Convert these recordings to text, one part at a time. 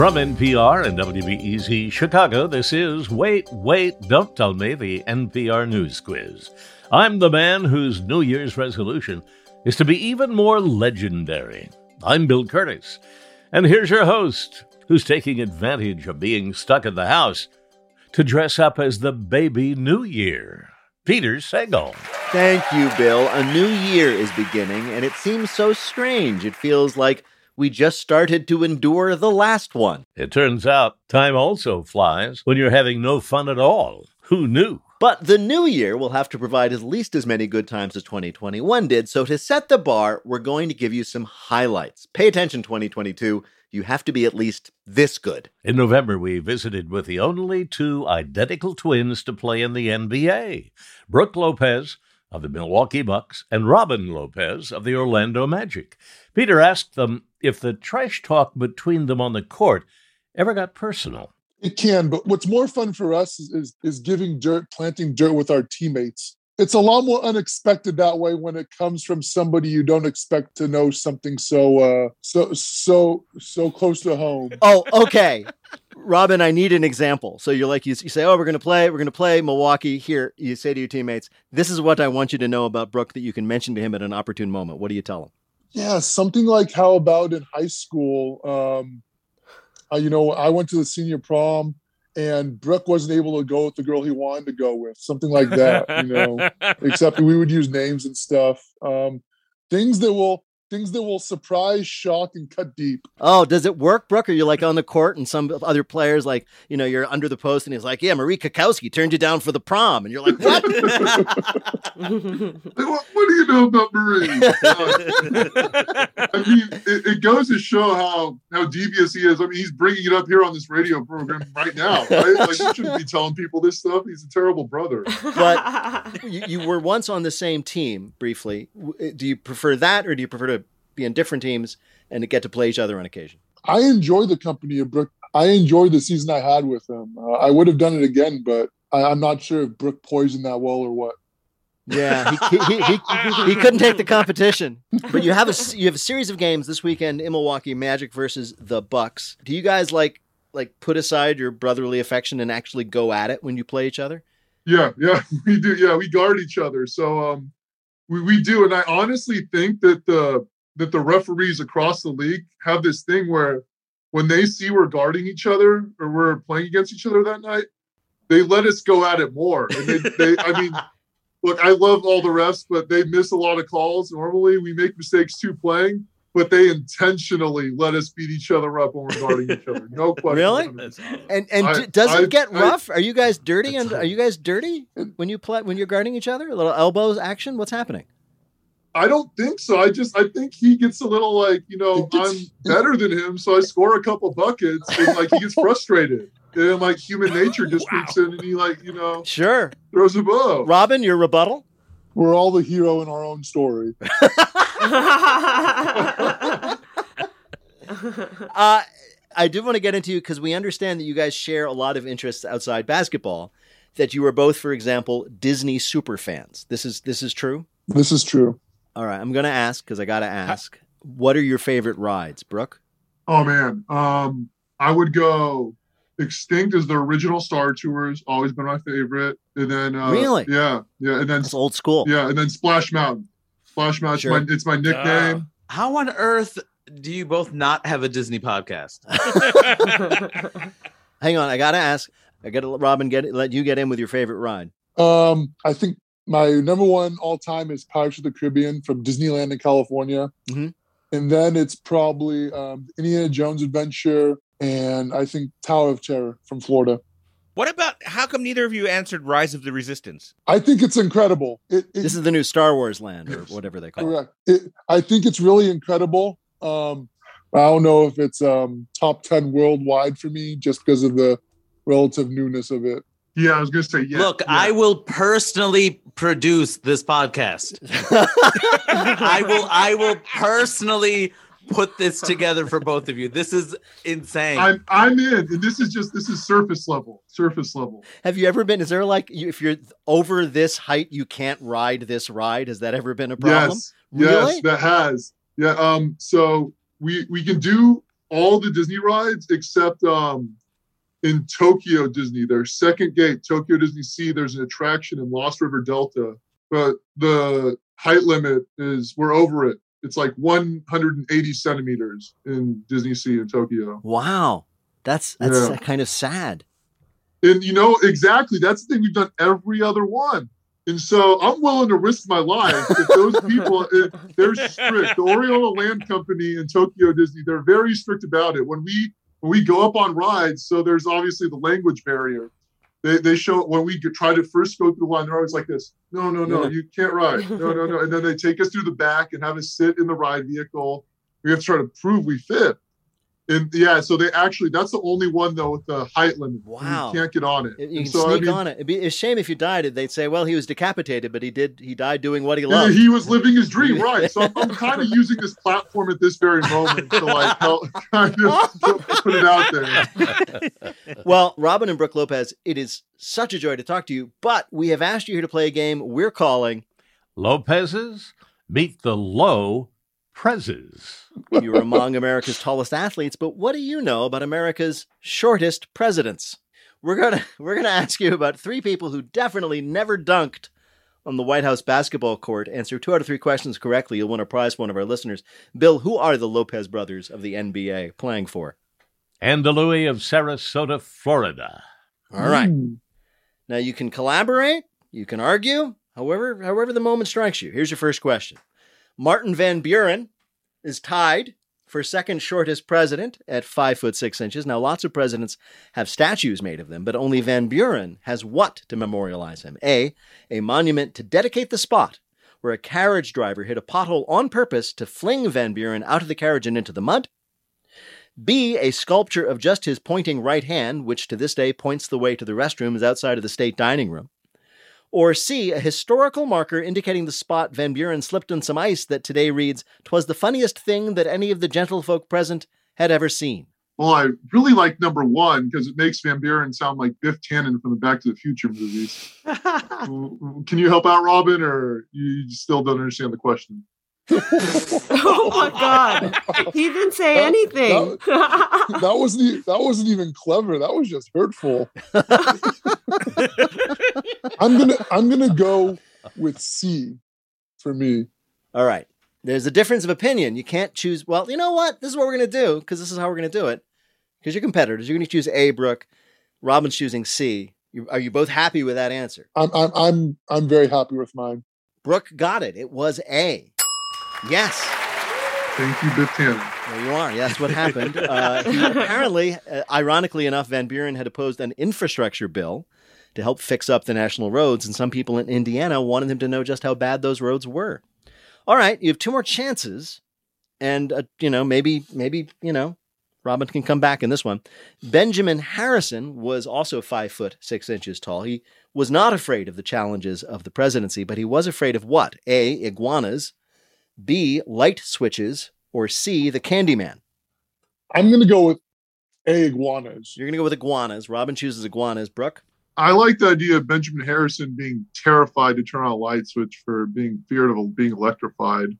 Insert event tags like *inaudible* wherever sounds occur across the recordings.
From NPR and WBEZ Chicago, this is Wait, Wait, Don't Tell Me, the NPR News Quiz. I'm the man whose New Year's resolution is to be even more legendary. I'm Bill Kurtis. and here's your host, who's taking advantage of being stuck in the house to dress up as the baby New Year. Peter Sagal. Thank you, Bill. A new year is beginning, and it seems so strange. It feels like we just started to endure the last one. It turns out time also flies when you're having no fun at all. Who knew? But the new year will have to provide at least as many good times as 2021 did. So to set the bar, we're going to give you some highlights. Pay attention, 2022. You have to be at least this good. In November, we visited with the only two identical twins to play in the NBA Brooke Lopez of the Milwaukee Bucks and Robin Lopez of the Orlando Magic. Peter asked them if the trash talk between them on the court ever got personal. It can, but what's more fun for us is, is, is giving dirt, planting dirt with our teammates. It's a lot more unexpected that way when it comes from somebody you don't expect to know something so uh so so so close to home. Oh, okay. *laughs* Robin, I need an example. So you're like, you, you say, oh, we're going to play, we're going to play Milwaukee. Here, you say to your teammates, this is what I want you to know about Brooke that you can mention to him at an opportune moment. What do you tell him? Yeah, something like how about in high school? Um, uh, you know, I went to the senior prom and Brooke wasn't able to go with the girl he wanted to go with, something like that, you know, *laughs* except we would use names and stuff. Um, things that will things that will surprise, shock, and cut deep. Oh, does it work, Brooke? Are you like on the court and some other players like, you know, you're under the post and he's like, Yeah, Marie Kakowski turned you down for the prom. And you're like, What? *laughs* what, what, do you know about Marie? *laughs* Uh, I mean, it, it, goes to show how how devious he is. I mean, he's bringing it up here on this radio program right now. Right? Like, you shouldn't be *laughs* telling people this stuff. He's a terrible brother. But you, you were once on the same team briefly. Do you prefer that or do you prefer to be in different teams and to get to play each other on occasion. I enjoy the company of Brooke. I enjoyed the season I had with him. Uh, I would have done it again, but I, am not sure if Brooke poisoned that well or what. Yeah, he, *laughs* he, he, he, couldn't take the competition. But you have a you have a series of games this weekend in Milwaukee, Magic versus the Bucks. Do you guys like like put aside your brotherly affection and actually go at it when you play each other? Yeah, yeah, *laughs* we do. Yeah, we guard each other. So um, we we do, and I honestly think that the that the referees across the league have this thing where when they see we're guarding each other or we're playing against each other that night, they let us go at it more. And they, they I mean, *laughs* look, I love all the refs, but they miss a lot of calls. Normally, we make mistakes too playing, but they intentionally let us beat each other up when we're guarding each other. No *laughs* question. Really? And and I, does it I, get rough? I, are you guys dirty? And are you guys dirty when you play when you're guarding each other? A little elbows action. What's happening? I don't think so. I just I think he gets a little like you know gets, I'm better than him, so I score a couple buckets and like he gets *laughs* frustrated. And like human nature just wow. creeps in and he like you know sure throws a bow. Robin, your rebuttal? We're all the hero in our own story. *laughs* *laughs* uh, I do want to get into you because we understand that you guys share a lot of interests outside basketball. That you are both, for example, Disney super fans. This is this is true. This is true. All right, I'm going to ask because I got to ask. What are your favorite rides, Brooke? Oh man, um, I would go. Extinct is the original Star Tours, always been my favorite. And then uh, really, yeah, yeah, and then That's old school. Yeah, and then Splash Mountain. Splash Mountain, sure. it's, my, it's my nickname. Uh, how on earth do you both not have a Disney podcast? *laughs* *laughs* Hang on, I gotta ask. I gotta Robin get let you get in with your favorite ride. Um, I think my number one all time is Pirates of the Caribbean from Disneyland in California. Mm-hmm. And then it's probably um, Indiana Jones Adventure and I think Tower of Terror from Florida. What about how come neither of you answered Rise of the Resistance? I think it's incredible. It, it, this is the new Star Wars land or whatever they call correct. it. Correct. I think it's really incredible. Um, I don't know if it's um, top 10 worldwide for me just because of the relative newness of it. Yeah, I was going to say, yeah. Look, yeah. I will personally produce this podcast. *laughs* I will I will personally put this together for both of you. This is insane. I'm I'm in, this is just this is surface level. Surface level. Have you ever been? Is there like if you're over this height, you can't ride this ride? Has that ever been a problem? Yes, really? yes, that has. Yeah. Um. So we we can do all the Disney rides except um, in Tokyo Disney, their second gate, Tokyo Disney Sea. There's an attraction in Lost River Delta, but the height limit is we're over it. It's like 180 centimeters in Disney Sea in Tokyo. Wow, that's that's Yeah. kind of sad. And you know, exactly. That's the thing. We've done every other one. And so I'm willing to risk my life if those people, *laughs* if they're strict. The Oriental Land Company in Tokyo Disney, they're very strict about it. When we when we go up on rides, so there's obviously the language barrier. They, they show when we get- try to first go through the line, they're always like this. No, no, no, Yeah. you can't ride. No, no, no. *laughs* And then they take us through the back and have us sit in the ride vehicle. We have to try to prove we fit. And yeah, so they actually that's the only one though with the height limit. Wow. You can't get on it. You And can so, I sneak mean, on it. It'd be a shame if you died. They'd say, "Well, he was decapitated, but he did. He died doing what he Yeah, loved." he was living his dream, *laughs* right? So I'm, I'm kind of using this platform at this very moment to like help *laughs* kind of put it out there. *laughs* well, Robin and Brooke Lopez, it is such a joy to talk to you. But we have asked you here to play a game we're calling Lopez's meet the low prezes. You're among America's tallest athletes, but what do you know about America's shortest presidents? We're gonna *laughs* we're gonna ask you about three people who definitely never dunked on the White House basketball court. Answer two out of three questions correctly, you'll win a prize for one of our listeners. Bill, who are the Lopez brothers of the NBA playing for? Andy Louie of Sarasota, Florida. All right. Hmm. Now you can collaborate, you can argue, however however the moment strikes you. Here's your first question. Martin Van Buren is tied for second shortest president at five foot six inches. Now lots of presidents have statues made of them, but only Van Buren has what to memorialize him? A, a monument to dedicate the spot where a carriage driver hit a pothole on purpose to fling Van Buren out of the carriage and into the mud. B, a sculpture of just his pointing right hand, which to this day points the way to the restrooms outside of the state dining room. Or C, a historical marker indicating the spot Van Buren slipped on some ice that today reads, "'Twas the funniest thing that any of the gentlefolk present had ever seen. Well, I really like number one because it makes Van Buren sound like Biff Tannen from the Back to the Future movies. *laughs* Can you help out, Robin, or you still don't understand the question? *laughs* oh my god. He didn't say That- anything. that wasn't e- that wasn't even clever. That was just hurtful. *laughs* I'm gonna I'm gonna go with C for me. All right. There's a difference of opinion. You can't choose, well, you know what? This is what we're going to do because this is how we're going to do it. Because you're competitors. You're going to choose A, Brooke. Robin's choosing C. You, are you both happy with that answer? I'm I'm I'm I'm very happy with mine. Brooke got it. It was A. Yes. Thank you, Biff Tannen. There you are. Yeah, that's what happened. Uh, *laughs* apparently, uh, ironically enough, Van Buren had opposed an infrastructure bill to help fix up the national roads, and some people in Indiana wanted him to know just how bad those roads were. All right, you have two more chances, and uh, you know maybe maybe you know Robin can come back in this one. Benjamin Harrison was also five foot six inches tall. He was not afraid of the challenges of the presidency, but he was afraid of what? A. Iguanas. B. Light switches. Or C. The Candyman. I'm gonna go with A iguanas. You're going to go with iguanas. Robin chooses iguanas. Brooke? I like the idea of Benjamin Harrison being terrified to turn on a light switch for being feared of being electrified.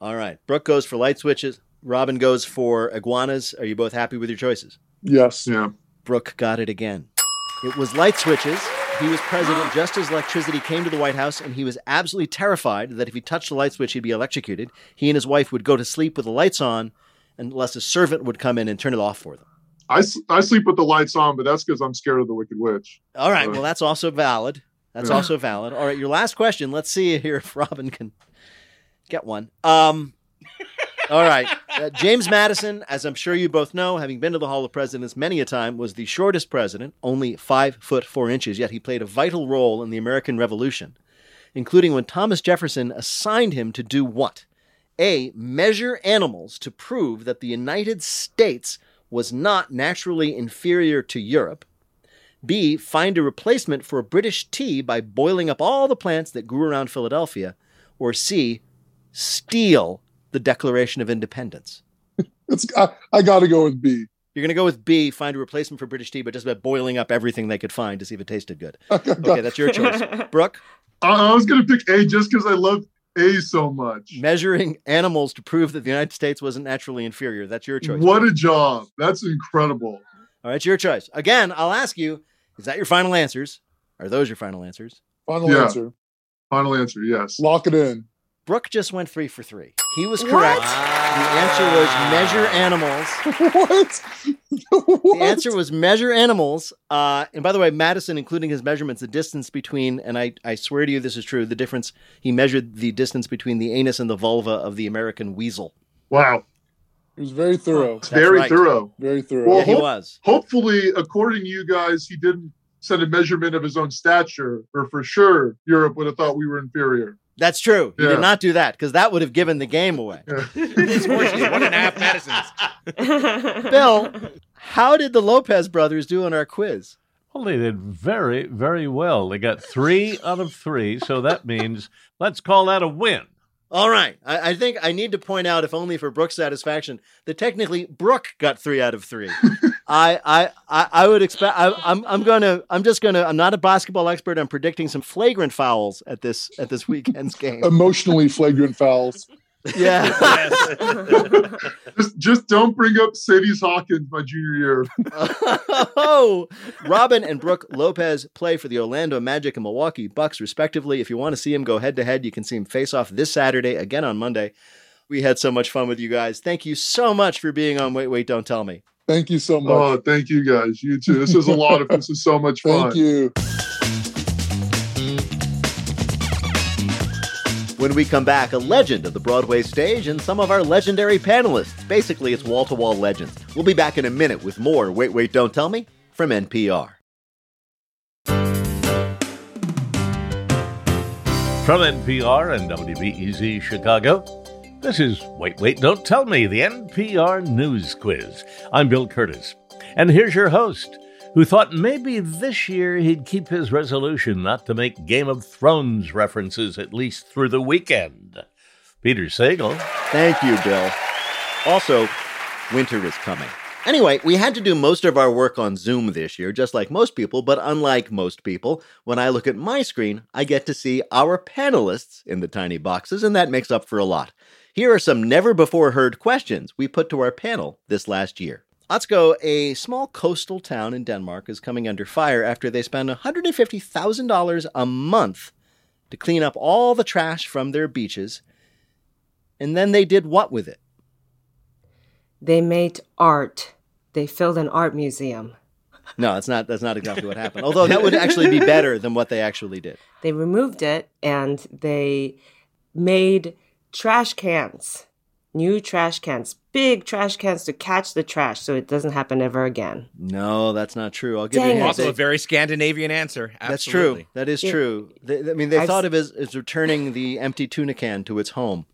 All right. Brooke goes for light switches. Robin goes for iguanas. Are you both happy with your choices? Yes. Yeah. Brooke got it again. It was light switches. He was president just as electricity came to the White House, and he was absolutely terrified that if he touched the light switch, he'd be electrocuted. He and his wife would go to sleep with the lights on unless a servant would come in and turn it off for them. I, I sleep with the lights on, but that's because I'm scared of the Wicked Witch. All right. Uh, Well, that's also valid. That's Yeah. also valid. All right. Your last question. Let's see here if Robin can get one. Um, *laughs* all right. Uh, James Madison, as I'm sure you both know, having been to the Hall of Presidents many a time, was the shortest president, only five foot four inches, yet he played a vital role in the American Revolution, including when Thomas Jefferson assigned him to do what? A. Measure animals to prove that the United States was not naturally inferior to Europe. B. Find a replacement for British tea by boiling up all the plants that grew around Philadelphia. Or C. Steal the Declaration of Independence. It's I, I gotta go with B. You're going to go with B. Find a replacement for British tea, but just by boiling up everything they could find to see if it tasted good. *laughs* Okay, that's your choice. *laughs* Brooke? I, I was gonna pick A just because I love A so much. Measuring animals to prove that the United States wasn't naturally inferior. That's your choice. What a job. That's incredible. All right, it's your choice. Again, I'll ask you: Is that your final answers? Are those your final answers? Final Yeah. answer. Final answer, yes. Lock it in. Brooke just went three for three. He was correct. The answer was measure animals. *laughs* what? The answer was measure animals. Uh, and by the way, Madison, including his measurements, the distance between, and I, I swear to you this is true, the difference, he measured the distance between the anus and the vulva of the American weasel. Wow. It was very thorough. That's Very right. thorough. Very thorough. Well, Yeah, he hope- was. Hopefully, according to you guys, he didn't send a measurement of his own stature, or for sure Europe would have thought we were inferior. That's true. He Yeah. did not do that because that would have given the game away. *laughs* These horses, one and a half Madisons. *laughs* Bill, how did the Lopez brothers do on our quiz? Well, they did very, very well. They got three out of three, so that means let's call that a win. All right. I, I think I need to point out, if only for Brooke's satisfaction, that technically Brooke got three out of three. *laughs* I, I, I, I would expect. I, I'm, I'm gonna. I'm just gonna. I'm not a basketball expert. I'm predicting some flagrant fouls at this at this weekend's *laughs* game. Emotionally flagrant fouls. Yeah. *laughs* *laughs* Just, just don't bring up Sadie's Hawkins my junior year. *laughs* oh, Robin and Brooke Lopez play for the Orlando Magic and Milwaukee Bucks, respectively. If you want to see them go head to head, you can see them face off this Saturday, again on Monday. We had so much fun with you guys. Thank you so much for being on Wait, Wait, Don't Tell Me. Thank you so much. Oh, thank you guys. You too. This is a lot of this is so much fun. Thank you. When we come back, a legend of the Broadway stage and some of our legendary panelists. Basically, it's wall to wall legends. We'll be back in a minute with more Wait, Wait, Don't Tell Me from NPR. From NPR and WBEZ Chicago, this is Wait, Wait, Don't Tell Me, the NPR News Quiz. I'm Bill Kurtis. And here's your host, who thought maybe this year he'd keep his resolution not to make Game of Thrones references at least through the weekend. Peter Sagal. Thank you, Bill. Also, winter is coming. Anyway, we had to do most of our work on Zoom this year, just like most people, but unlike most people, when I look at my screen, I get to see our panelists in the tiny boxes, and that makes up for a lot. Here are some never before heard questions we put to our panel this last year. Otsko, a small coastal town in Denmark, is coming under fire after they spend $150,000 a month to clean up all the trash from their beaches. And then they did what with it? They made art. They filled an art museum. No, that's not that's not exactly what happened. Although that would actually be better than what they actually did. They removed it and they made trash cans, new trash cans, big trash cans to catch the trash so it doesn't happen ever again. No, that's not true. I'll give Dang you a Also, a very Scandinavian answer. That's true. That is Yeah. true. They, I mean, they I've thought of it as, as returning the *laughs* empty tuna can to its home.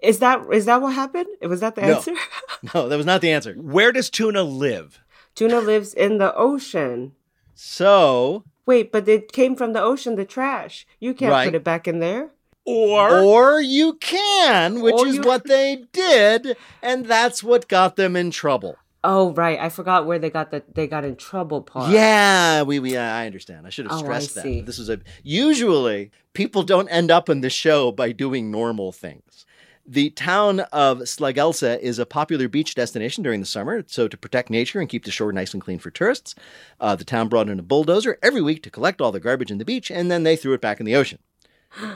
Is that is that what happened? Was that the No. answer? *laughs* *laughs* No, that was not the answer. Where does tuna live? Tuna lives in the ocean. So, Wait, but it came from the ocean, the trash. You can't Right. put it back in there. Or, or you can, which is you- what they did, and that's what got them in trouble. Oh right, I forgot where they got the they got in trouble part. Yeah, we, we I understand. I should have Oh, I stressed that. This is a usually people don't end up in the show by doing normal things. The town of Slagelse is a popular beach destination during the summer. So, to protect nature and keep the shore nice and clean for tourists, uh, the town brought in a bulldozer every week to collect all the garbage in the beach, and then they threw it back in the ocean.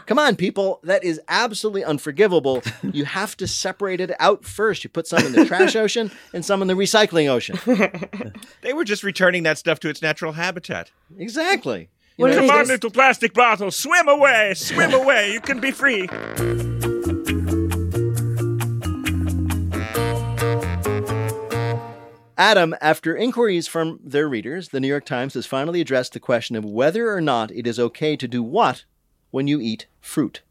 Come on, people. That is absolutely unforgivable. *laughs* You have to separate it out first. You put some in the trash *laughs* ocean and some in the recycling ocean. *laughs* they were just returning that stuff to its natural habitat. Exactly. You What know, Come on, little plastic bottle, swim away, swim away. You can be free. Adam, after inquiries from their readers, the New York Times has finally addressed the question of whether or not it is okay to do what when you eat fruit.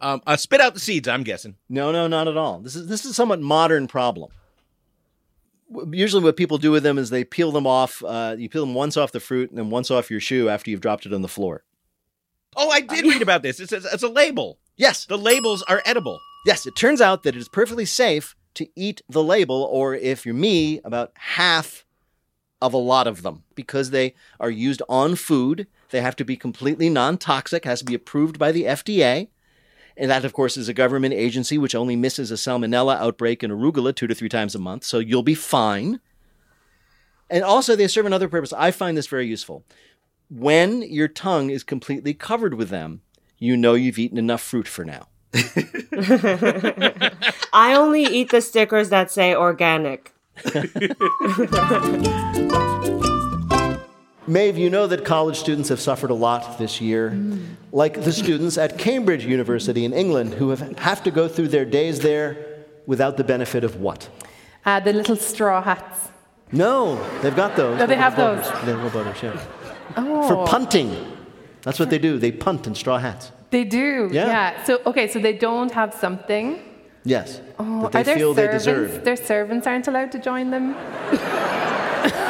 Um, uh, spit out the seeds. I'm guessing. No, no, not at all. This is this is a somewhat modern problem. Usually, what people do with them is they peel them off. Uh, you peel them once off the fruit and then once off your shoe after you've dropped it on the floor. Oh, I did read about this. It's, it's, it's a label. Yes, The labels are edible. yes. It turns out that it is perfectly safe to eat the label, or if you're me, about half of a lot of them because they are used on food They have to be completely non toxic, has to be approved by the FDA. And that, of course, is a government agency which only misses a salmonella outbreak and arugula two to three times a month. So you'll be fine. And also, they serve another purpose. I find this very useful. When your tongue is completely covered with them, you know you've eaten enough fruit for now. *laughs* I only eat the stickers that say organic. *laughs* Maeve, you know that college students have suffered a lot this year, like the students at Cambridge University in England who have, have to go through their days there without the benefit of what? Uh, the little straw hats. No, they've got those. No, they have those. They're voters, yeah. Oh, For punting. That's what they do. They punt in straw hats. They do. Yeah. Yeah. So okay, so they don't have something. Yes. Oh, that they are feel they deserve. Their servants aren't allowed to join them. *laughs*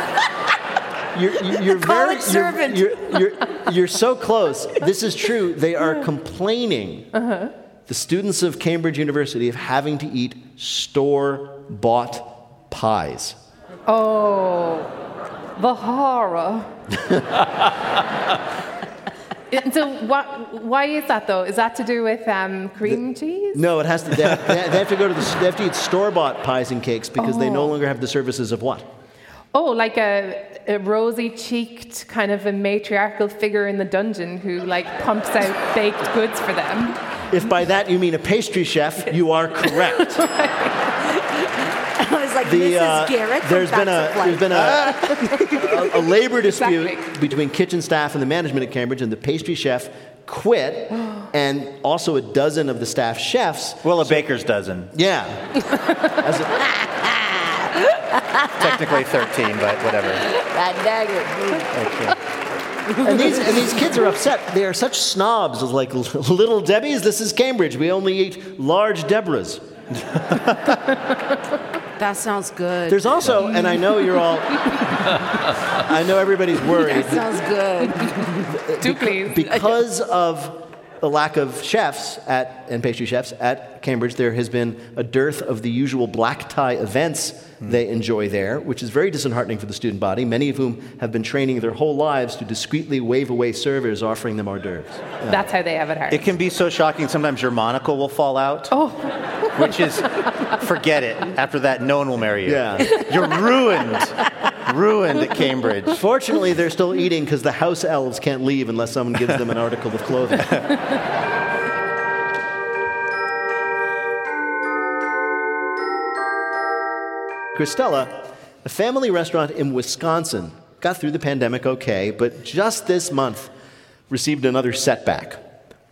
You're, you're, you're very, servant. You're, you're, you're so close. This is true. They are complaining, Uh-huh. the students of Cambridge University, of having to eat store bought pies. Oh, the horror. *laughs* And so, what, why is that though? Is that to do with um, cream cheese? No, it has to. They have, they have to go to the. They have to eat store bought pies and cakes because they no Oh. longer have the services of what? Oh, like a, a rosy-cheeked kind of a matriarchal figure in the dungeon who like pumps out baked goods for them. If by that you mean a pastry chef, you are *laughs* correct. Was like, The, Mrs. uh, Garrett. from there's been a Facts of there's Life. been a, a, a labor *laughs* dispute Exactly. between kitchen staff and the management at Cambridge, and the pastry chef quit, *gasps* and also a dozen of the staff chefs. Well, a baker's dozen. Yeah, *laughs* As a- Technically 13, but whatever. That dagger. and these and these kids are upset. They are such snobs, of like *laughs* little Debbie's. This is Cambridge. We only eat large Deborahs. That sounds good. There's also, and I know you're all, I know everybody's *laughs* worried. that sounds good. *laughs* Do please. because of the lack of chefs at and pastry chefs at Cambridge, there has been a dearth of the usual black tie events hmm. they enjoy there, which is very disheartening for the student body. Many of whom have been training their whole lives to discreetly wave away servers offering them hors d'oeuvres. *laughs* That's how they have it hard. It can be so shocking. Sometimes your monocle will fall out. Oh. Which is, forget it. After that, no one will marry you. Yeah. You're ruined. *laughs* ruined at Cambridge. *laughs* Fortunately, they're still eating because the house elves can't leave unless someone gives them an article of clothing. *laughs* Christella, a family restaurant in Wisconsin, got through the pandemic okay, but just this month received another setback.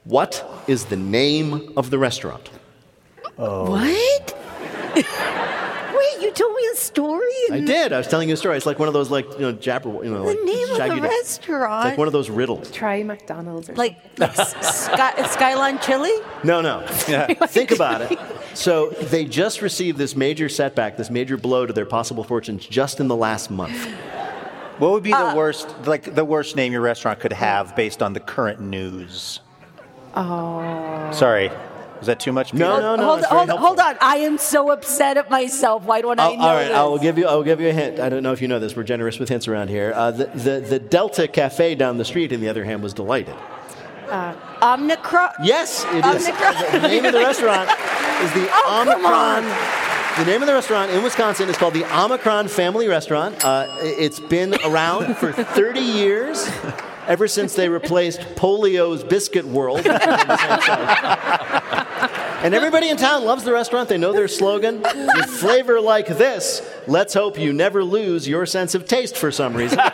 What is the name of the restaurant? What? *laughs* Wait, you told me a story? I did. I was telling you a story. It's like one of those, like you know, jabber, you know, The like name of shaggy- the It's restaurant? like one of those riddles. Try McDonald's or like like Sky, Skyline Chili? No, no. Yeah. *laughs* Think about it. So they just received this major setback, this major blow to their possible fortunes just in the last month. What would be the uh, worst, like the worst name your restaurant could have based on the current news? Oh. Sorry, was that too much? Peter? No, no, no. hold, it's hold, helpful. hold on. I am so upset at myself. Why don't I I'll- know all right, this? I will give you. I will give you a hint. I don't know if you know this. We're generous with hints around here. Uh, the, the the Delta Cafe down the street, on the other hand, was delighted. Omnicron. Yes, it is. Omnicron. The, the name of the restaurant is the *laughs* Oh, Omicron. The name of the restaurant in Wisconsin is called the Omicron Family Restaurant. Uh, it's been around for 30 years, ever since they replaced Polio's Biscuit World. *laughs* And everybody in town loves the restaurant. They know their slogan. With flavor like this, let's hope you never lose your sense of taste for some reason. *laughs*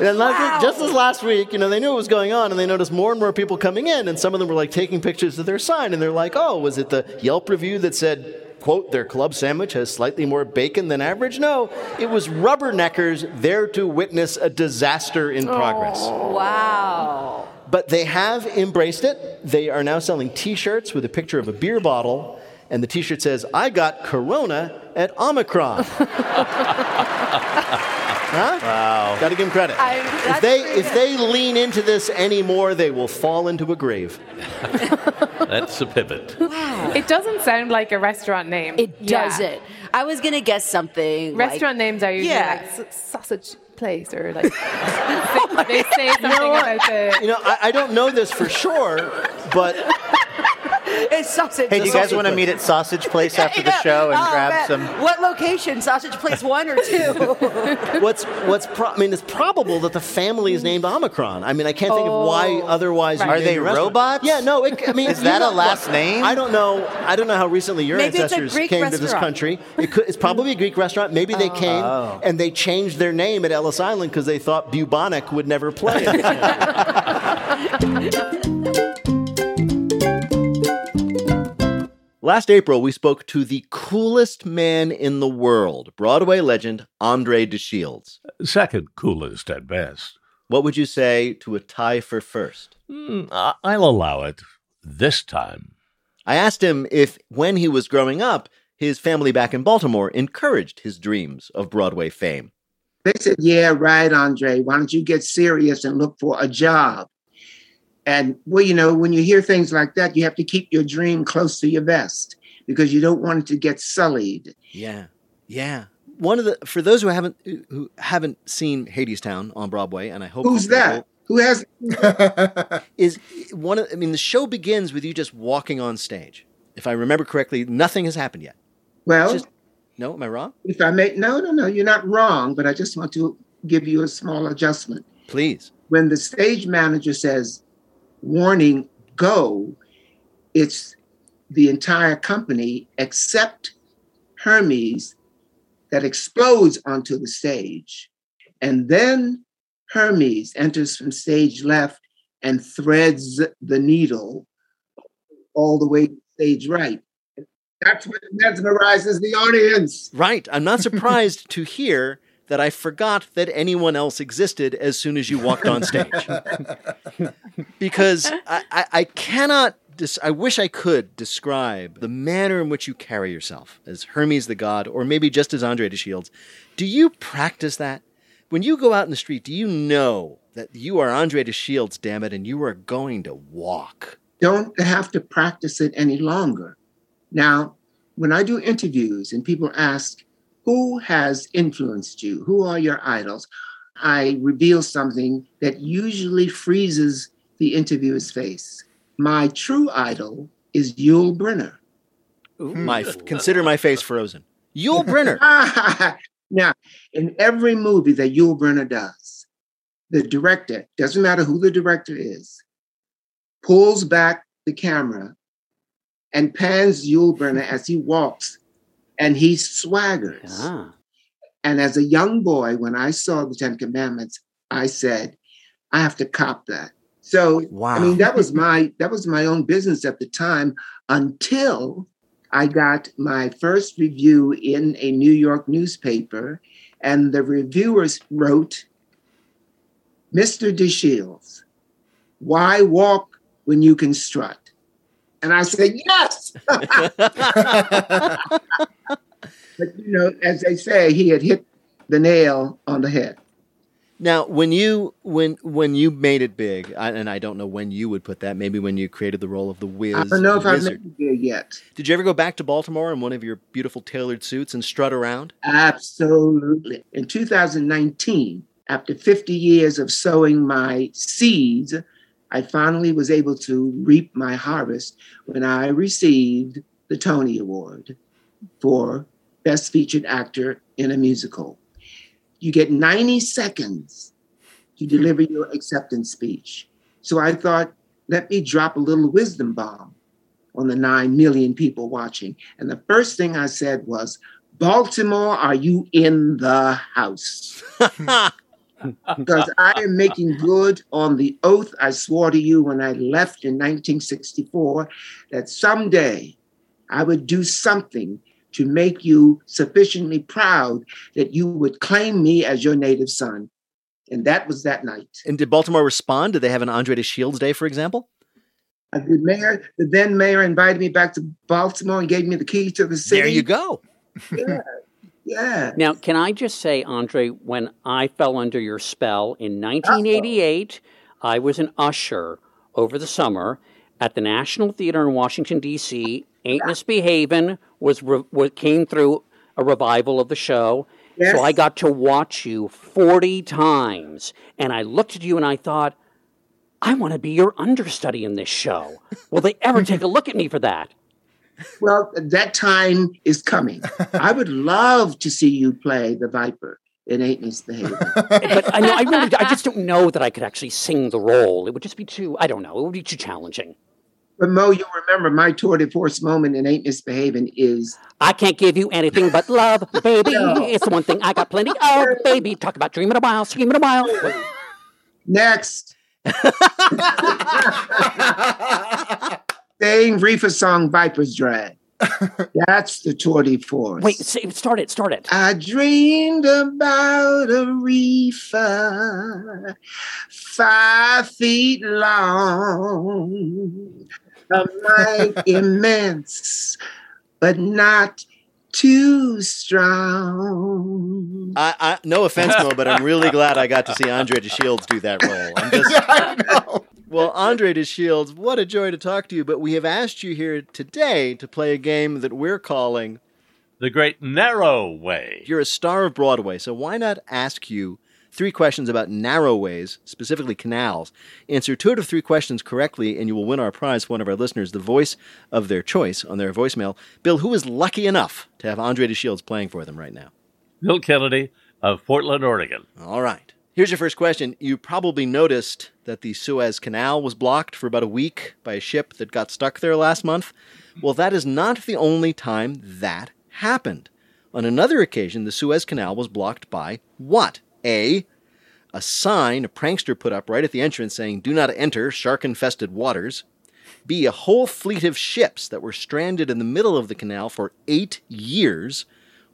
And like, just as last week, you know, they knew what was going on, and they noticed more and more people coming in, and some of them were like taking pictures of their sign, and they're like, "Oh, was it the Yelp review that said?" Quote, their club sandwich has slightly more bacon than average? No, it was rubberneckers there to witness a disaster in progress. Oh, Wow. But they have embraced it. They are now selling t shirts with a picture of a beer bottle, and the t shirt says, I got Corona at Omicron. *laughs* huh? Wow. Got to give them credit. I- if, they, pretty if they lean into this anymore, they will fall into a grave. *laughs* That's a pivot. Wow. It doesn't sound like a restaurant name. It Yeah. doesn't. I was gonna guess something. like- Restaurant names are usually Yeah. like s- sausage place or like *laughs* they oh say something about the You know, I, I don't know this for sure, but *laughs* It's sausage. Hey, do you guys want to meet at Sausage Place after the *laughs* show and Oh, grab man. some? What location? Sausage Place one or two? *laughs* what's what's pro- I mean, it's probable that the family is named Omicron. I mean, I can't think of why Oh, otherwise. right. Are they your restaurant. robots? Yeah, no. It, I mean, Is you that a last look, name? I don't know. I don't know how recently your Maybe ancestors Greek came to this country. It could, it's probably a Greek restaurant. Maybe they oh. came Oh. and they changed their name at Ellis Island because they thought bubonic would never play. it. Last April, we spoke to the coolest man in the world, Broadway legend Andre DeShields. Second coolest at best. What would you say to a tie for first? Hmm, I- I'll allow it. This time. I asked him if, when he was growing up, his family back in Baltimore encouraged his dreams of Broadway fame. They said, Yeah, right, Andre. Why don't you get serious and look for a job? And well, you know, when you hear things like that, you have to keep your dream close to your vest because you don't want it to get sullied. Yeah, yeah. One of the for those who haven't who haven't seen Hadestown on Broadway, and I hope Who's people that? Who has *laughs* is one of. I mean, the show begins with you just walking on stage. If I remember correctly, nothing has happened yet. well, Just- No, am I wrong? if I may no, no, no, you're not wrong, but I just want to give you a small adjustment. Please. When the stage manager says, warning, go, it's the entire company except Hermes that explodes onto the stage. And then Hermes enters from stage left and threads the needle all the way to stage right. That's what mesmerizes the audience. Right. I'm not surprised to hear that I forgot that anyone else existed as soon as you walked on stage. *laughs* because I, I, I cannot, dis- I wish I could describe the manner in which you carry yourself as Hermes the god, or maybe just as Andre de Shields. Do you practice that? When you go out in the street, do you know that you are Andre de Shields, damn it, and you are going to walk? don't have to practice it any longer. Now, when I do interviews and people ask, who has influenced you? Who are your idols? I reveal something that usually freezes the interviewer's face. My true idol is Yul Brynner. My, hmm. consider my face frozen. Yul *laughs* Brynner. *laughs* now, in every movie that Yul Brynner does, the director, doesn't matter who the director is, pulls back the camera and pans Yul Brynner as he walks and he swaggers. Ah. And as a young boy, when I saw the Ten Commandments, I said, I have to cop that. So Wow. I mean, that was my that was my own business at the time until I got my first review in a New York newspaper, and the reviewers wrote, Mr. DeShields, why walk when you can strut? And I said, yes. *laughs* but you know, as they say, he had hit the nail on the head. Now, when you when when you made it big, I, and I don't know when you would put that. Maybe when you created the role of the Wiz. I don't know if I've made it there yet. Did you ever go back to Baltimore in one of your beautiful tailored suits and strut around? Absolutely. In 2019, after 50 years of sowing my seeds, I finally was able to reap my harvest when I received the Tony Award for Best Featured Actor in a Musical. You get 90 seconds to deliver your acceptance speech. So I thought, let me drop a little wisdom bomb on the 9 million people watching. And the first thing I said was, Baltimore, are you in the house? *laughs* because I am making good on the oath I swore to you when I left in 1964 that someday I would do something to make you sufficiently proud that you would claim me as your native son. And that was that night. And did Baltimore respond? Did they have an Andre de Shields Day, for example? Uh, The mayor, the then mayor, invited me back to Baltimore and gave me the keys to the city. There you go. Yeah, yeah. Now, can I just say, Andre, when I fell under your spell in 1988, I was an usher over the summer at the National Theater in Washington D.C. Ain't Misbehavin' was, re- was came through a revival of the show, Yes. So I got to watch you 40 times. And I looked at you and I thought, I want to be your understudy in this show. Will they ever take a look at me for that? Well, that time is coming. I would love to see you play the Viper in Ain't Misbehaving. But I know I really I just don't know that I could actually sing the role. It would just be too I don't know, it would be too challenging. But Mo, you remember my tour de force moment in Ain't Misbehaving is I can't give you anything but love, *laughs* baby. It's the one thing I got plenty of, baby. Talk about dreaming a while, screaming a while. next. *laughs* Same Reefer song Viper's Drag. *laughs* That's the tour de force. Wait, say, start it, start it. I dreamed about a reefer five feet long, a might *laughs* immense, but not too strong. I, I no offense, Mo, but I'm really glad I got to see Andre DeShields do that role. I'm *laughs* just, Well, Andre DeShields, what a joy to talk to you. But we have asked you here today to play a game that we're calling The Great Narrow Way. You're a star of Broadway, so why not ask you three questions about narrow ways, specifically canals? Answer two out of three questions correctly, and you will win our prize for one of our listeners, the voice of their choice on their voicemail. Bill, who is lucky enough to have Andre DeShields playing for them right now? Bill Kennedy of Portland, Oregon. All right. Here's your first question. You probably noticed that the Suez Canal was blocked for about a week by a ship that got stuck there last month. Well, that is not the only time that happened. On another occasion, the Suez Canal was blocked by what? A. A sign a prankster put up right at the entrance saying, Do not enter shark infested waters. B. A whole fleet of ships that were stranded in the middle of the canal for eight years.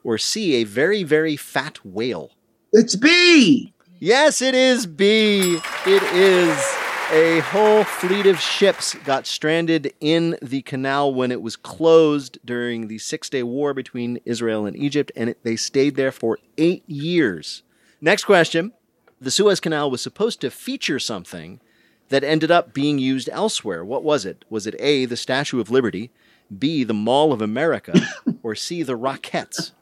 Or C. A very, very fat whale. It's B. Yes, it is B. It is a whole fleet of ships got stranded in the canal when it was closed during the Six Day War between Israel and Egypt, and it, they stayed there for eight years. Next question. The Suez Canal was supposed to feature something that ended up being used elsewhere. What was it? Was it A, the Statue of Liberty, B, the Mall of America, *laughs* or C, the Rockettes?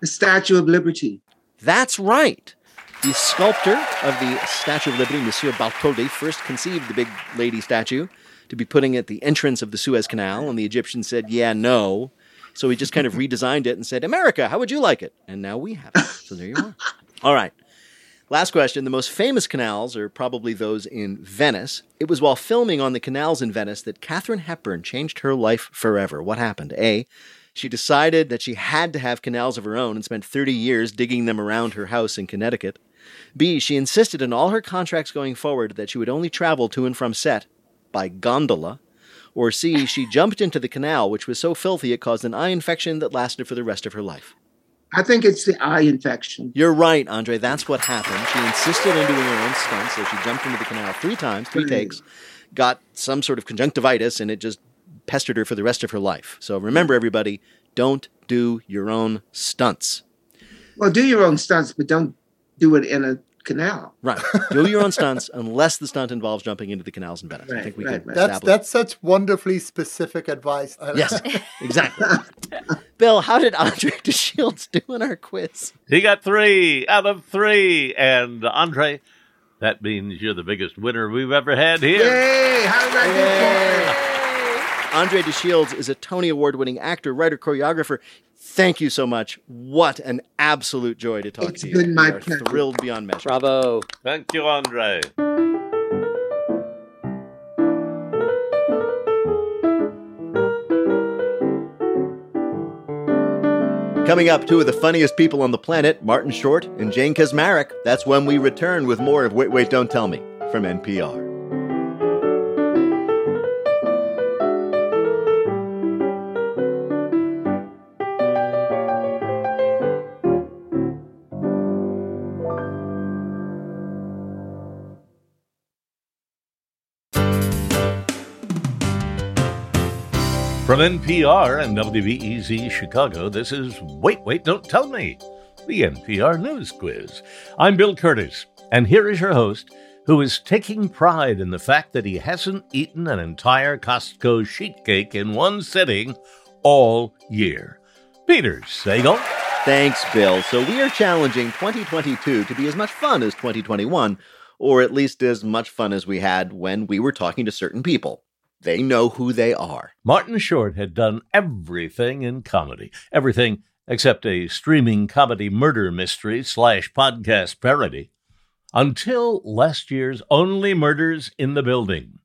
The Statue of Liberty. That's right. The sculptor of the Statue of Liberty, Monsieur Bartholdi, first conceived the big lady statue to be putting at the entrance of the Suez Canal, and the Egyptians said, yeah, no. So he just kind of redesigned it and said, America, how would you like it? And now we have it. So there you are. All right. Last question. The most famous canals are probably those in Venice. It was while filming on the canals in Venice that Katharine Hepburn changed her life forever. What happened? A. She decided that she had to have canals of her own and spent 30 years digging them around her house in Connecticut. B. She insisted in all her contracts going forward that she would only travel to and from set by gondola. Or C. *laughs* She jumped into the canal, which was so filthy it caused an eye infection that lasted for the rest of her life. I think it's the eye infection. You're right, Andre. That's what happened. She insisted on doing her own stunts, so she jumped into the canal three times, three takes, got some sort of conjunctivitis, and it just pestered her for the rest of her life. So remember, mm. everybody, don't do your own stunts. Well, do your own stunts, but don't do it in a canal. Right. do your own stunts unless the stunt involves jumping into the canals in Venice. I think we right, can right. That's establish. that's such wonderfully specific advice. I- Yes, *laughs* exactly. Bill, how did Andre *laughs* DeShields do in our quiz? He got three out of three. And Andre, that means you're the biggest winner we've ever had here. Yay! How did I do? Andre DeShields is a Tony Award winning actor, writer, choreographer. Thank you so much. What an absolute joy to talk It's to you. It's been my We are pleasure. Thrilled beyond measure. Bravo. Thank you, Andre. Coming up, two of the funniest people on the planet, Martin Short and Jane Kaczmarek. That's when we return with more of Wait, Wait, Don't Tell Me from NPR. From NPR and WBEZ Chicago, this is Wait, Wait, Don't Tell Me, the NPR News Quiz. I'm Bill Kurtis, and here is your host who is taking pride in the fact that he hasn't eaten an entire Costco sheet cake in one sitting all year. Peter Sagal. Thanks, Bill. So we are challenging 2022 to be as much fun as 2021, or at least as much fun as we had when we were talking to certain people. They know who they are. Martin Short had done everything in comedy, everything except a streaming comedy murder mystery slash podcast parody, until last year's Only Murders in the Building.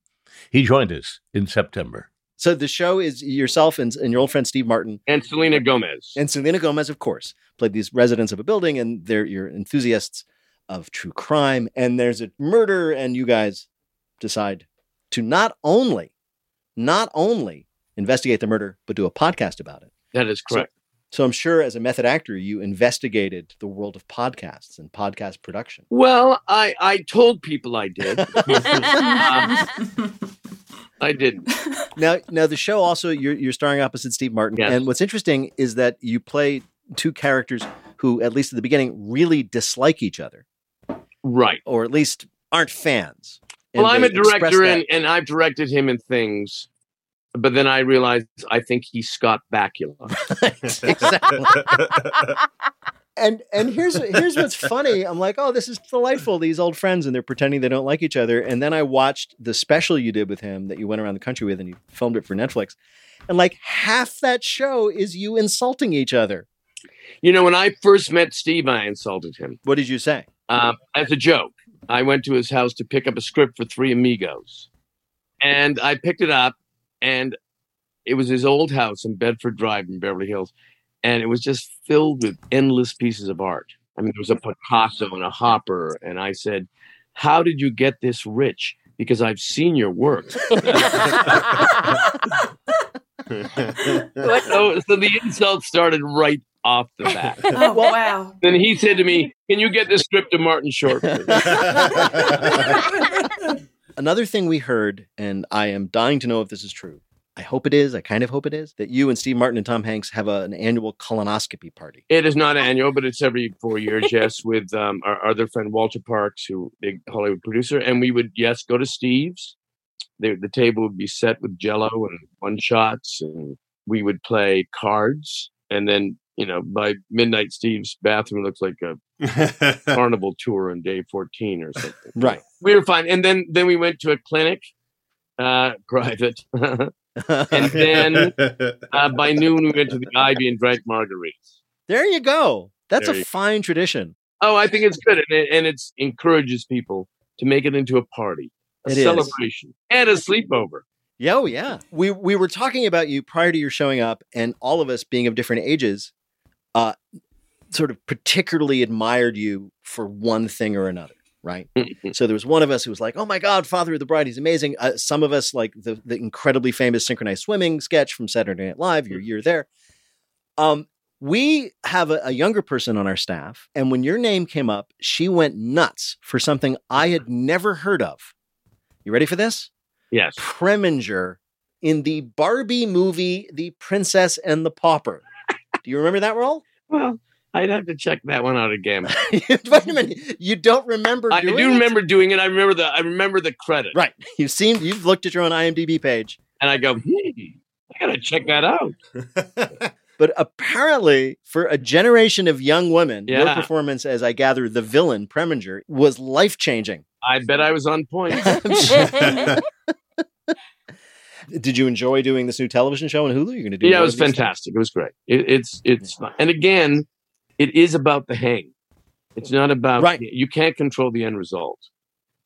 He joined us in September. So the show is yourself and, and your old friend Steve Martin and Selena Gomez. and Selena Gomez, of course, played these residents of a building, and they're your enthusiasts of true crime. And there's a murder, and you guys decide to not only, not only investigate the murder, but do a podcast about it. That is So- correct. So, I'm sure, as a method actor, you investigated the world of podcasts and podcast production. well, I I told people I did. *laughs* *laughs* Um, I didn't. now, now the show also you're you're starring opposite Steve Martin, Yes. and what's interesting is that you play two characters who, at least at the beginning, really dislike each other, Right. or at least aren't fans. Well, I'm a director, and, and I've directed him in things, but then I realized I think he's Scott Bakula. *laughs* *laughs* exactly. and and here's here's what's funny. I'm like, oh, this is delightful. These old friends, and they're pretending they don't like each other. And then I watched the special you did with him that you went around the country with, and you filmed it for Netflix. And like half that show is you insulting each other. You know, when I first met Steve, I insulted him What did you say? uh, as a joke. I went to his house to pick up a script for Three Amigos, and I picked it up, and it was his old house in Bedford Drive in Beverly Hills, and it was just filled with endless pieces of art. I mean, there was a Picasso and a Hopper, and I said, "How did you get this rich?" Because I've seen your work. *laughs* *laughs* so, so the insult started right off the bat. *laughs* Oh, wow. Then he said to me, "Can you get this script to Martin Short?" *laughs* *laughs* Another thing we heard, and I am dying to know if this is true. I hope it is. I kind of hope it is that you and Steve Martin and Tom Hanks have a, an annual colonoscopy party. It is not annual, but it's every four years. Yes, with um, our other friend Walter Parkes, who big Hollywood producer, and we would yes go to Steve's. The, the table would be set with Jello and one shots, and we would play cards. And then you know by midnight, Steve's bathroom looks like a *laughs* carnival tour on day fourteen or something. Right. We were fine, and then then we went to a clinic, uh, *laughs* private. *laughs* and then uh, by noon we went to the Ivy and drank margaritas. There you go. That's There a you- fine tradition. Oh, I think it's good, and it, and it's encourages people to make it into a party, a It is. celebration, and a sleepover. Yeah, oh yeah. We we were talking about you prior to your showing up, and all of us being of different ages, uh, sort of particularly admired you for one thing or another, right? so there was one of us who was like, "Oh my God, Father of the Bride, he's amazing." Uh, some of us like the the incredibly famous synchronized swimming sketch from Saturday Night Live. Your year there. Um, we have a, a younger person on our staff, and when your name came up, she went nuts for something I had never heard of. You ready for this? Yes. Preminger in the Barbie movie, The Princess and the Pauper. Do you remember that role? Well, I'd have to check that one out again. *laughs* Wait a minute. You don't remember I doing do it? remember doing it. I remember the I remember the credit. Right. You've seen you've looked at your own IMDb page. And I go, hmm, I gotta check that out. *laughs* But apparently, for a generation of young women, your performance as I gather the villain, Preminger, was life changing. I bet I was on point. *laughs* Did you enjoy doing this new television show on Hulu? You're going to do yeah, it was these things? fantastic. It was great. It, it's it's fun. and again, it is about the hang. It's not about Right. You can't control the end result,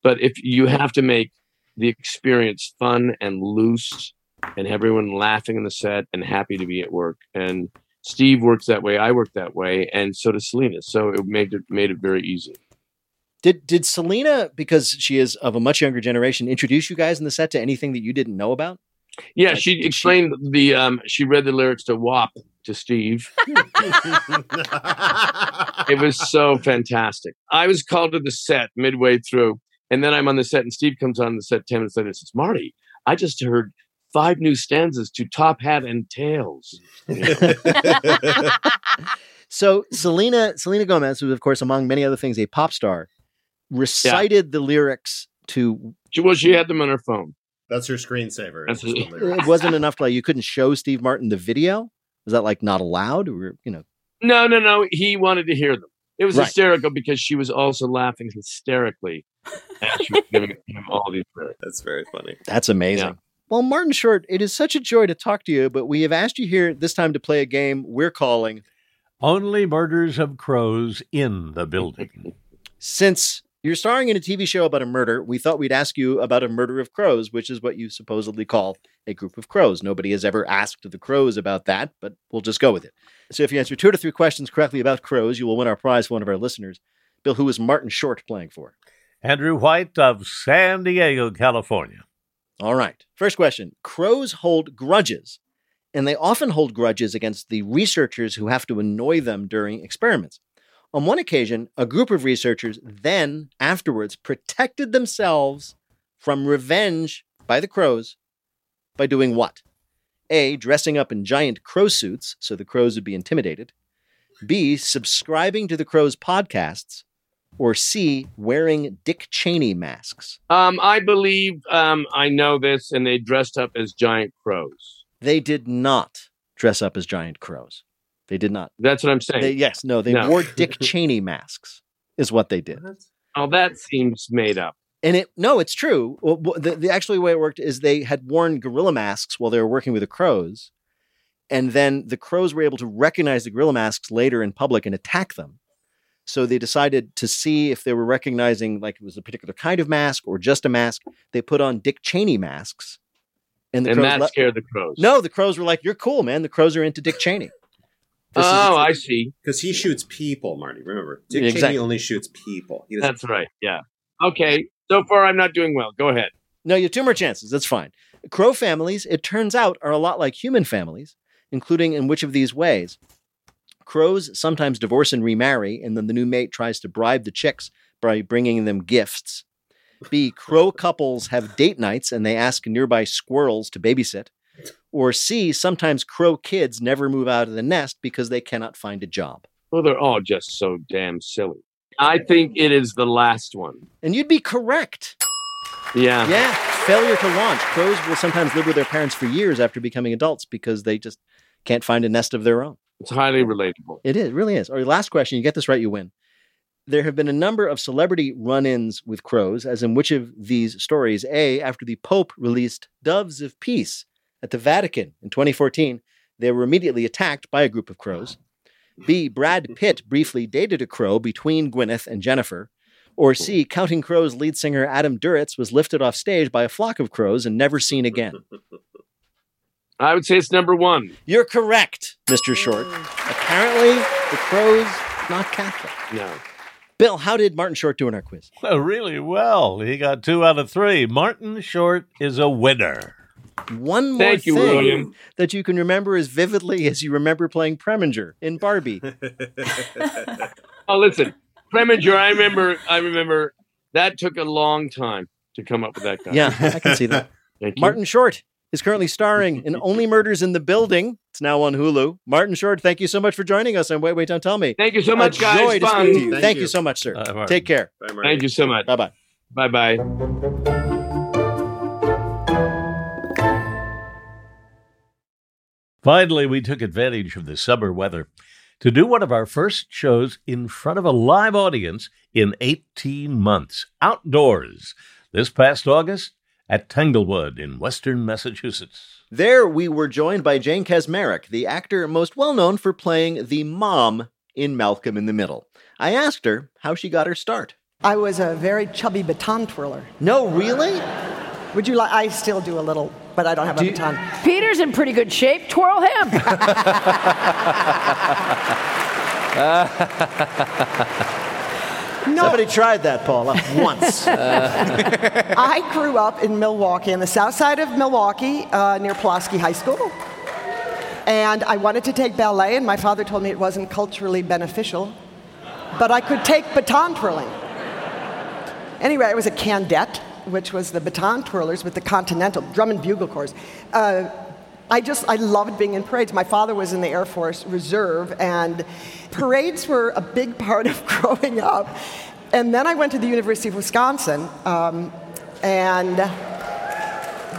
but if you have to make the experience fun and loose, and everyone laughing in the set and happy to be at work, and Steve works that way, I work that way, and so does Selena. So it made it made it very easy. Did did Selena, because she is of a much younger generation, introduce you guys in the set to anything that you didn't know about? Yeah, Like, she did she- explained the. Um, she read the lyrics to WAP to Steve. *laughs* it was so fantastic. I was called to the set midway through, and then I'm on the set, and Steve comes on the set ten minutes later. and says, "Marty, I just heard five new stanzas to Top Hat and Tails." You *laughs* know? So Selena Selena Gomez, who is of course among many other things a pop star, recited the lyrics to. She, well, she had them on her phone. That's her screensaver. That's It's just the lyrics. It *laughs* wasn't enough. Like you couldn't show Steve Martin the video. Was that like not allowed, or you know? No, no, no. He wanted to hear them. It was Right. hysterical because she was also laughing hysterically *laughs* as she was giving him all these lyrics. That's very funny. That's amazing. Well, Martin Short, it is such a joy to talk to you, but we have asked you here this time to play a game we're calling Only Murders of Crows in the Building. Since you're starring in a TV show about a murder, we thought we'd ask you about a murder of crows, which is what you supposedly call a group of crows. Nobody has ever asked the crows about that, but we'll just go with it. So if you answer two to three questions correctly about crows, you will win our prize for one of our listeners. Bill, who is Martin Short playing for? Andrew White of San Diego, California. All right. First question Crows hold grudges, and they often hold grudges against the researchers who have to annoy them during experiments. On one occasion, a group of researchers then, afterwards, protected themselves from revenge by the crows by doing what? A. Dressing up in giant crow suits so the crows would be intimidated. B. Subscribing to the crows' podcasts. Or C. Wearing Dick Cheney masks. Um, I believe um, I know this, and they dressed up as giant crows. They did not dress up as giant crows. They did not. That's what I'm saying. They, yes, no, they No. wore Dick *laughs* Cheney masks, is what they did. Oh, that seems made up. And it no, it's true. Well, the, the actually way it worked is they had worn gorilla masks while they were working with the crows, and then the crows were able to recognize the gorilla masks later in public and attack them. So they decided to see if they were recognizing like it was a particular kind of mask or just a mask. They put on Dick Cheney masks, and the and crows that le- scared the crows. no, the crows were like, "You're cool, man." The crows are into Dick Cheney. This is- oh, I see. Because he shoots people, Marty. Remember, Dick Yeah, Cheney only shoots people. He That's right. Yeah. Okay. So far, I'm not doing well. Go ahead. No, you have two more chances. That's fine. Crow families, it turns out, are a lot like human families, including in which of these ways? Crows sometimes divorce and remarry, and then the new mate tries to bribe the chicks by bringing them gifts. B. Crow couples have date nights and they ask nearby squirrels to babysit. Or C. Sometimes crow kids never move out of the nest because they cannot find a job. Well, they're all just so damn silly. I think it is the last one. And you'd be correct. Yeah. Yeah, failure to launch. Crows will sometimes live with their parents for years after becoming adults because they just can't find a nest of their own. It's highly relatable. It is, it really is. Or last question, you get this right, you win. There have been a number of celebrity run-ins with crows, as in which of these stories? A, after the Pope released Doves of Peace at the Vatican in 2014, they were immediately attacked by a group of crows. B, Brad Pitt briefly dated a crow between Gwyneth and Jennifer. Or C, Counting Crows lead singer Adam Duritz was lifted off stage by a flock of crows and never seen again. I would say it's number one. You're correct, Mr. Short. Apparently, the crows not Catholic. No. Bill, how did Martin Short do in our quiz? Well, really well. He got two out of three. Martin Short is a winner. One more Thank you, thing William. that you can remember as vividly as you remember playing Preminger in Barbie. *laughs* Oh, listen, Preminger. I remember. I remember that took a long time to come up with that guy. yeah, I can see that. *laughs* Thank you. Martin Short is currently starring in *laughs* Only Murders in the Building. It's now on Hulu. Martin Short, thank you so much for joining us on Wait, Wait, Don't Tell Me. Thank you so much, a guys. Joy to Fun. speak to you. Thank, Thank you. you. so much, sir. Bye, Martin. Take care. Bye, Thank you so much. Bye bye. Bye bye. Finally, we took advantage of the summer weather to do one of our first shows in front of a live audience in 18 months, outdoors, this past August at Tanglewood in western Massachusetts. There, we were joined by Jane Kaczmarek, the actor most well known for playing the mom in Malcolm in the Middle. I asked her how she got her start. I was a very chubby baton twirler. No, really? Would you like? I still do a little, but I don't have a Do you- baton. Peter's in pretty good shape. Twirl him. *laughs* Somebody tried that, Paula, once. *laughs* I grew up in Milwaukee, on the south side of Milwaukee, uh, near Pulaski High School. And I wanted to take ballet, and my father told me it wasn't culturally beneficial, but I could take baton twirling. Anyway, I was a candette, which was the baton twirlers with the Continental Drum and Bugle Corps. Uh, I just, I loved being in parades. My father was in the Air Force Reserve, and parades were a big *laughs* part of growing up. And then I went to the University of Wisconsin, um, and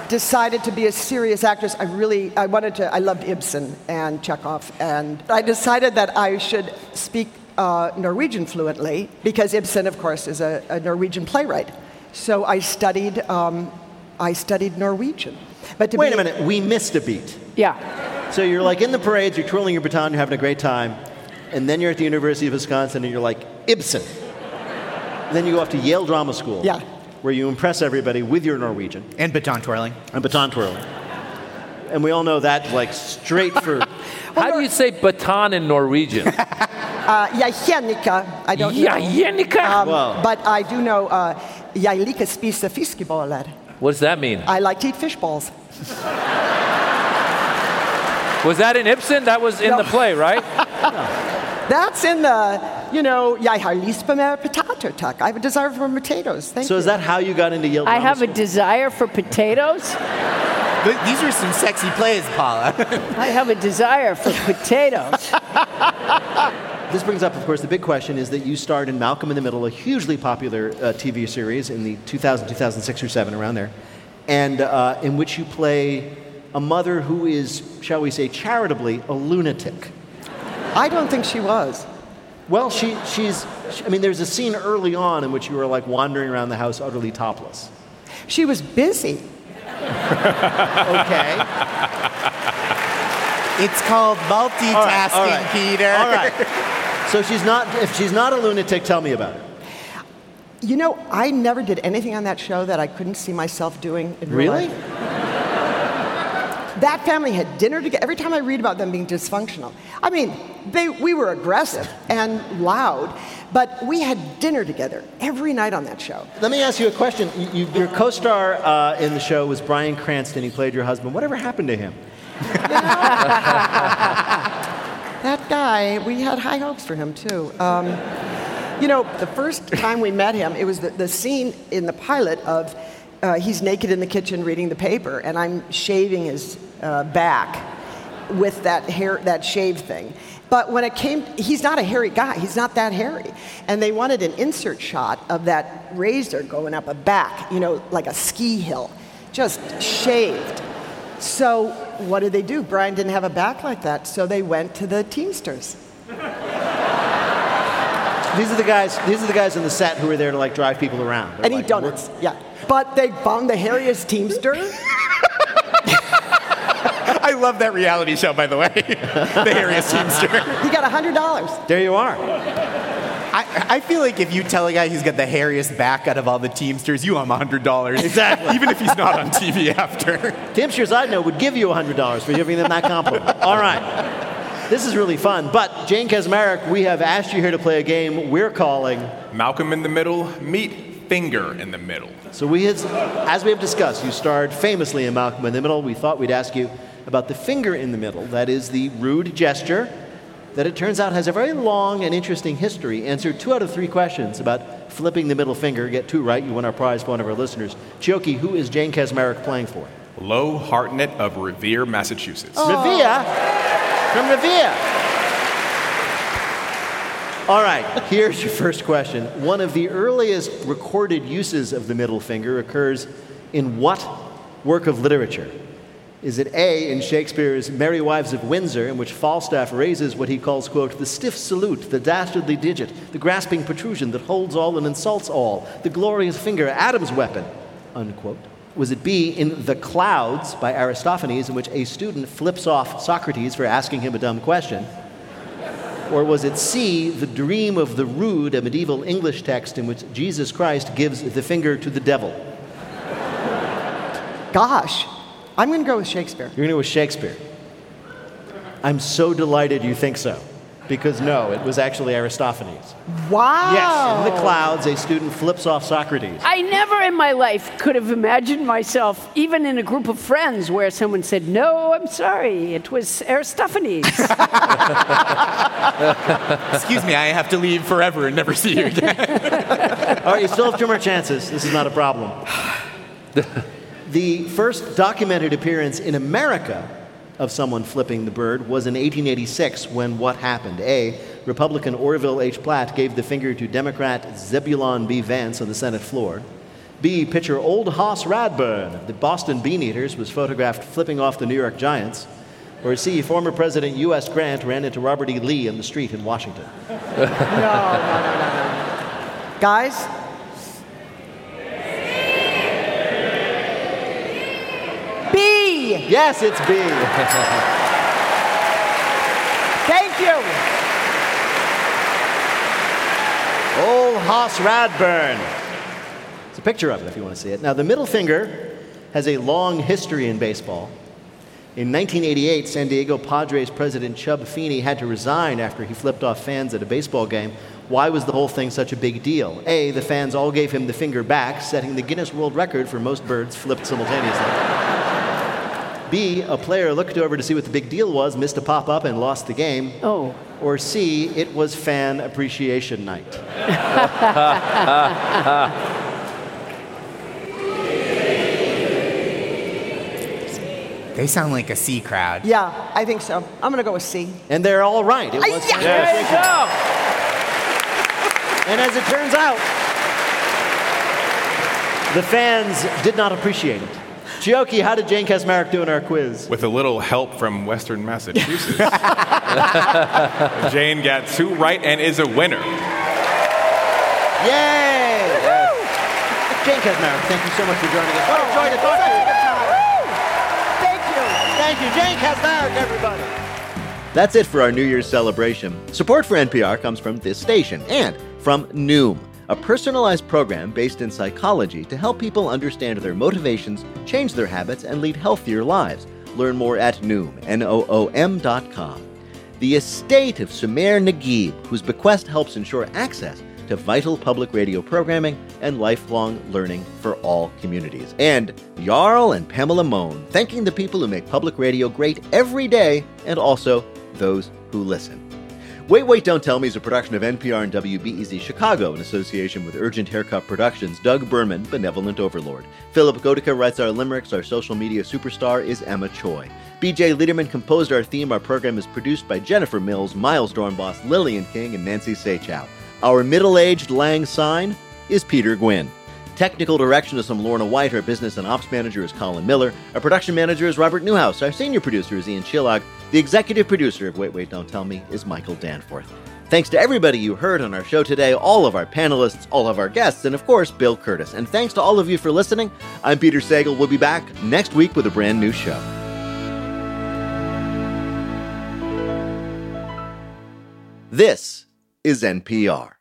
decided to be a serious actress, I really I wanted to. I loved Ibsen and Chekhov, and I decided that I should speak uh, Norwegian fluently because Ibsen, of course, is a, a Norwegian playwright. So I studied. Um, I studied Norwegian. But to Wait be, a minute, we missed a beat. Yeah. So you're like in the parades, you're twirling your baton, you're having a great time, and then you're at the University of Wisconsin and you're like, Ibsen. then you go off to Yale Drama School. Yeah. Where you impress everybody with your Norwegian. And baton twirling. And baton twirling. And we all know that, like, straight for. *laughs* How do you say baton in Norwegian? *laughs* Uh, jeg I don't know. Um, Wow. But I do know uh, jeg liker spise. What does that mean? I like to eat fish balls. Was that in Ibsen? That was in No. the play, right? *laughs* That's in the, you know, jeg har lyst på mer potato, takk. I have a desire for potatoes. Thank you. so you. is that how you got into Yale Drama *laughs* I have a desire for potatoes. These are some sexy plays, *laughs* Paula. I have a desire for potatoes. *laughs* This brings up, of course, the big question is that you starred in Malcolm in the Middle, a hugely popular uh, TV series in the 2000, 2006 or 7, around there, and uh, in which you play a mother who is, shall we say, charitably a lunatic. I don't think she was. Well, she, she's, she, I mean, there's a scene early on in which you were like wandering around the house utterly topless. She was busy. *laughs* okay. It's called multitasking, all right. Peter. All right. So she's not, if she's not a lunatic, tell me about it. You know, I never did anything on that show that I couldn't see myself doing in real Really? life. That family had dinner together. Every time I read about them being dysfunctional, I mean, they, we were aggressive and loud, but we had dinner together every night on that show. Let me ask you a question. You, you, your co star uh, in the show was Bryan Cranston. He played your husband. Whatever happened to him? *laughs* That guy, we had high hopes for him too. Um, you know, the first time we met him, it was the, the scene in the pilot of uh, he's naked in the kitchen reading the paper, and I'm shaving his uh, back with that hair, that shave thing. But when it came, he's not a hairy guy. He's not that hairy. And they wanted an insert shot of that razor going up a back, you know, like a ski hill, just shaved. So what did they do? Bryan didn't have a back like that, so they went to the Teamsters. These are the guys. These are the guys on the set who were there to like drive people around. They're and like, eat donuts. Yeah. But they found the hairiest Teamster. *laughs* I love that reality show, by the way. *laughs* the hairiest Teamster. He got $100. There you are. I, I feel like if you tell a guy he's got the hairiest back out of all the Teamsters, you owe him $100. Exactly. Even if he's not on TV after. Teamsters I know would give you $100 for giving them that compliment. All right. This is really fun. But, Jane Kaczmarek, we have asked you here to play a game we're calling. Malcolm in the Middle, meet Finger in the Middle. So, we has, as we have discussed, you starred famously in Malcolm in the Middle. We thought we'd ask you about the finger in the middle. That is the rude gesture that it turns out has a very long and interesting history. Answer two out of three questions about flipping the middle finger. Get two right, you win our prize for one of our listeners. Chioke, who is Jane Kaczmarek playing for? Low Hartnett of Revere, Massachusetts. Revere? From Revere. All right, here's your first question. One of the earliest recorded uses of the middle finger occurs in what work of literature? Is it A, in Shakespeare's Merry Wives of Windsor, in which Falstaff raises what he calls, quote, the stiff salute, the dastardly digit, the grasping protrusion that holds all and insults all, the glorious finger, Adam's weapon, unquote? Was it B, in The Clouds by Aristophanes, in which a student flips off Socrates for asking him a dumb question? Or was it C, The Dream of the Rude, a medieval English text in which Jesus Christ gives the finger to the devil? Gosh, I'm going to go with Shakespeare. You're going to go with Shakespeare. I'm so delighted you think so. Because no, it was actually Aristophanes. Wow. Yes, in the clouds, a student flips off Socrates. I never in my life could have imagined myself, even in a group of friends, where someone said, No, I'm sorry, it was Aristophanes. *laughs* Excuse me, I have to leave forever and never see you again. All right, you still have two more chances. This is not a problem. *laughs* the first documented appearance in America of someone flipping the bird was in 1886 when what happened? A. Republican Orville H. Platt gave the finger to Democrat Zebulon B. Vance on the Senate floor. B. Pitcher Old Hoss Radbourn of the Boston Beaneaters was photographed flipping off the New York Giants. Or C. Former President U.S. Grant ran into Robert E. Lee in the street in Washington. *laughs* No, no, no, no, no. Guys? B. Yes, it's B. *laughs* Thank you. Old Hoss Radbourn. It's a picture of it if you want to see it. Now, the middle finger has a long history in baseball. In 1988, San Diego Padres president Chub Feeney had to resign after he flipped off fans at a baseball game. Why was the whole thing such a big deal? A, the fans all gave him the finger back, setting the Guinness World Record for most birds flipped simultaneously. B, a player looked over to see what the big deal was, missed a pop up, and lost the game. Oh. Or C, it was fan appreciation night. They sound like a C crowd. Yeah, I think so. I'm going to go with C. And they're all right. It was Ah, fan yeah. appreciation. And as it turns out, the fans did not appreciate it. Chioke, how did Jane Kaczmarek do in our quiz? With a little help from Western Massachusetts. *laughs* *laughs* Jane got two right and is a winner. Yay! Jane Kaczmarek, thank you so much for joining us. What a joy to talk to you. Thank you. Thank you, Jane Kaczmarek, everybody. That's it for our New Year's celebration. Support for NPR comes from this station and from Noom, a personalized program based in psychology to help people understand their motivations, change their habits, and lead healthier lives. Learn more at Noom, N-O-O-M dot com. The estate of Sumer Naguib, whose bequest helps ensure access to vital public radio programming and lifelong learning for all communities. And Jarl and Pamela Mohn, thanking the people who make public radio great every day and also those who listen. Wait, Wait, Don't Tell Me is a production of NPR and WBEZ Chicago in association with Urgent Haircut Productions. Doug Berman, Benevolent Overlord. Philip Godeka writes our limericks. Our social media superstar is Emma Choi. BJ Leiderman composed our theme. Our program is produced by Jennifer Mills, Miles Doornbos, Lillian King, and Nancy Saechao. Our middle aged Lang Syne is Peter Gwinn. Technical direction is from Lorna White. Our business and ops manager is Colin Miller. Our production manager is Robert Newhouse. Our senior producer is Ian Chillag. The executive producer of Wait, Wait, Don't Tell Me is Michael Danforth. Thanks to everybody you heard on our show today, all of our panelists, all of our guests, and of course, Bill Kurtis. And thanks to all of you for listening. I'm Peter Sagal. We'll be back next week with a brand new show. This is NPR.